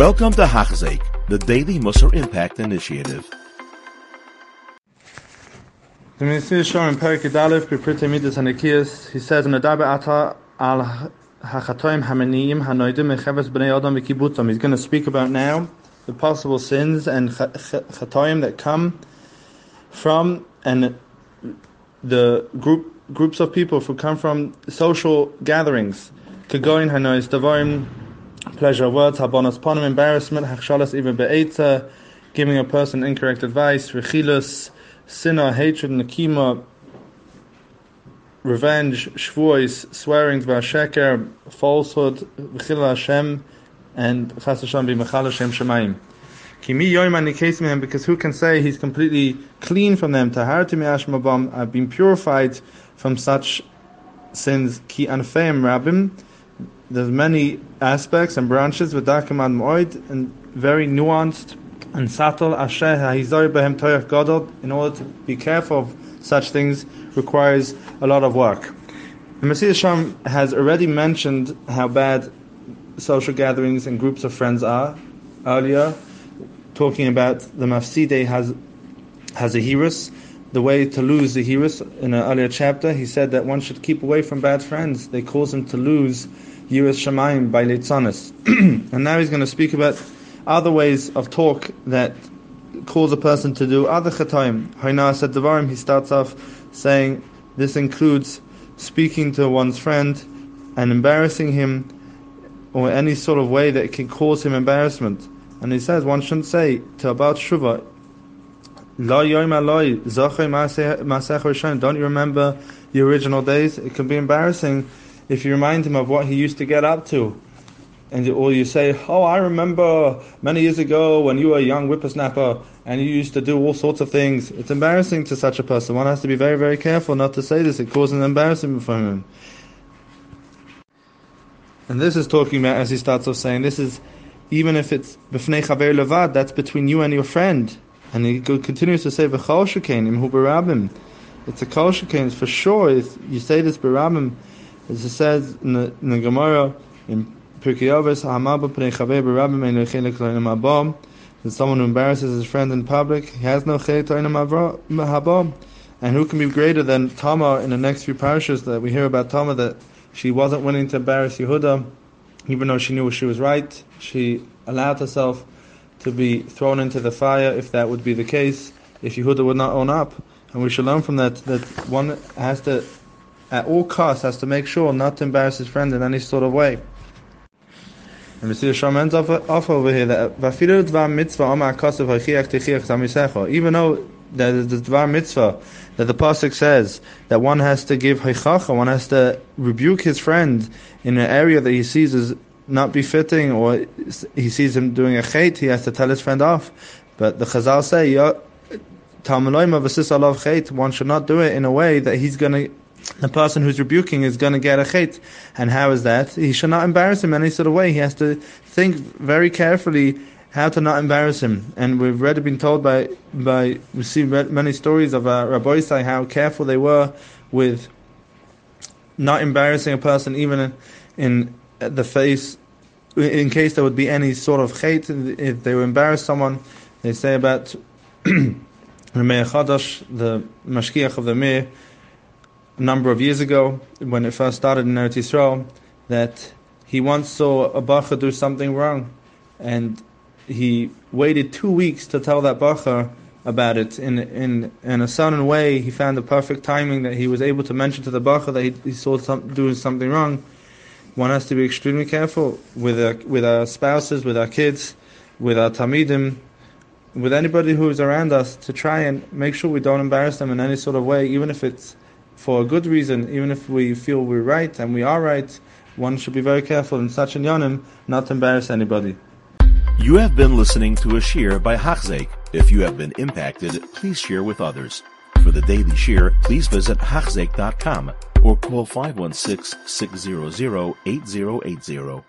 Welcome to Hachzik, the Daily Musar Impact Initiative. The Messiah Shor in Perik Dalef, B'Prite Midas Hanekiyas, he says, in Adabe Ata al Hachatoim Hameniyim Hanoidim Mecheves B'nei Adam V'Kibbutzam. He's going to speak about now the possible sins and Chatoim that come from and the group groups of people who come from social gatherings. Kagoin Hanois Davarim, pleasure of words, Habonos Ponim, embarrassment, Hachshalas even Be'etza, giving a person incorrect advice, Rechilus, sinah, hatred, nakima, revenge, shvuos, swearing, sheker, falsehood, v'chil Hashem, and chas Hashem b'mechal Hashem shemayim. Kimi yoyman nikesim because who can say he's completely clean from them? Taharati mi'ashmabam, I've been purified from such sins. Ki anfeim rabim, there's many aspects and branches with dakamad moed and very nuanced and subtle asher ha'izor behem toyach gadol in order to be careful of such things requires a lot of work. The Messiah Sham has already mentioned how bad social gatherings and groups of friends are earlier, talking about the mafside has has a hirus, the way to lose the hirus. In an earlier chapter, he said that one should keep away from bad friends. They cause him to lose yiras shamayim by litzanis. and now he's going to speak about other ways of talk that cause a person to do other chataim. Haina said Devarim, he starts off saying this includes speaking to one's friend and embarrassing him or any sort of way that can cause him embarrassment. And he says one shouldn't say to about Shuva, don't you remember the original days? It can be embarrassing if you remind him of what he used to get up to and or you say, "Oh, I remember many years ago when you were a young whippersnapper and you used to do all sorts of things." It's embarrassing to such a person. One has to be very, very careful not to say this. It causes an embarrassment for him. And this is talking about, as he starts off saying, this is even if it's b'fnei chaver levad, that's between you and your friend. And he continues to say, "V'chol shekenim barabim." It's a kol for sure. If you say this barabim, as it says in the, in the Gemara in that someone who embarrasses his friend in public, he has no habam. And who can be greater than Tamar in the next few parashas that we hear about Tamar that she wasn't willing to embarrass Yehuda, even though she knew she was right. She allowed herself to be thrown into the fire if that would be the case, if Yehuda would not own up. And we should learn from that that one has to, at all costs, has to make sure not to embarrass his friend in any sort of way. And we see the Shom ends off, off over here that. Even though that is the Dvar Mitzvah that the pasuk says that one has to give Heichacha, one has to rebuke his friend in an area that he sees as not befitting, or he sees him doing a chait, he has to tell his friend off. But the Chazal say, one should not do it in a way that he's going to the person who's rebuking is going to get a chait. And how is that? He should not embarrass him in any sort of way. He has to think very carefully how to not embarrass him. And we've already been told by, by we see many stories of uh, Rabbi Isai how careful they were with not embarrassing a person even in, in the face, in case there would be any sort of chait. If they would embarrass someone, they say about the Mir Chadash, the Mashgiach of the Mir, a number of years ago when it first started in Eretz Yisrael that he once saw a bacha do something wrong, and he waited two weeks to tell that bacha about it. In in in a sudden way, he found the perfect timing that he was able to mention to the bacha that he, he saw some, doing something wrong. One has to be extremely careful with our, with our spouses, with our kids, with our tamidim, with anybody who is around us to try and make sure we don't embarrass them in any sort of way, even if it's for a good reason, even if we feel we're right and we are right, one should be very careful in such an yonim not to embarrass anybody. You have been listening to a shear by Hachzeik. If you have been impacted, please share with others. For the daily shear, please visit Hachzeik.com or call 516 600 8080.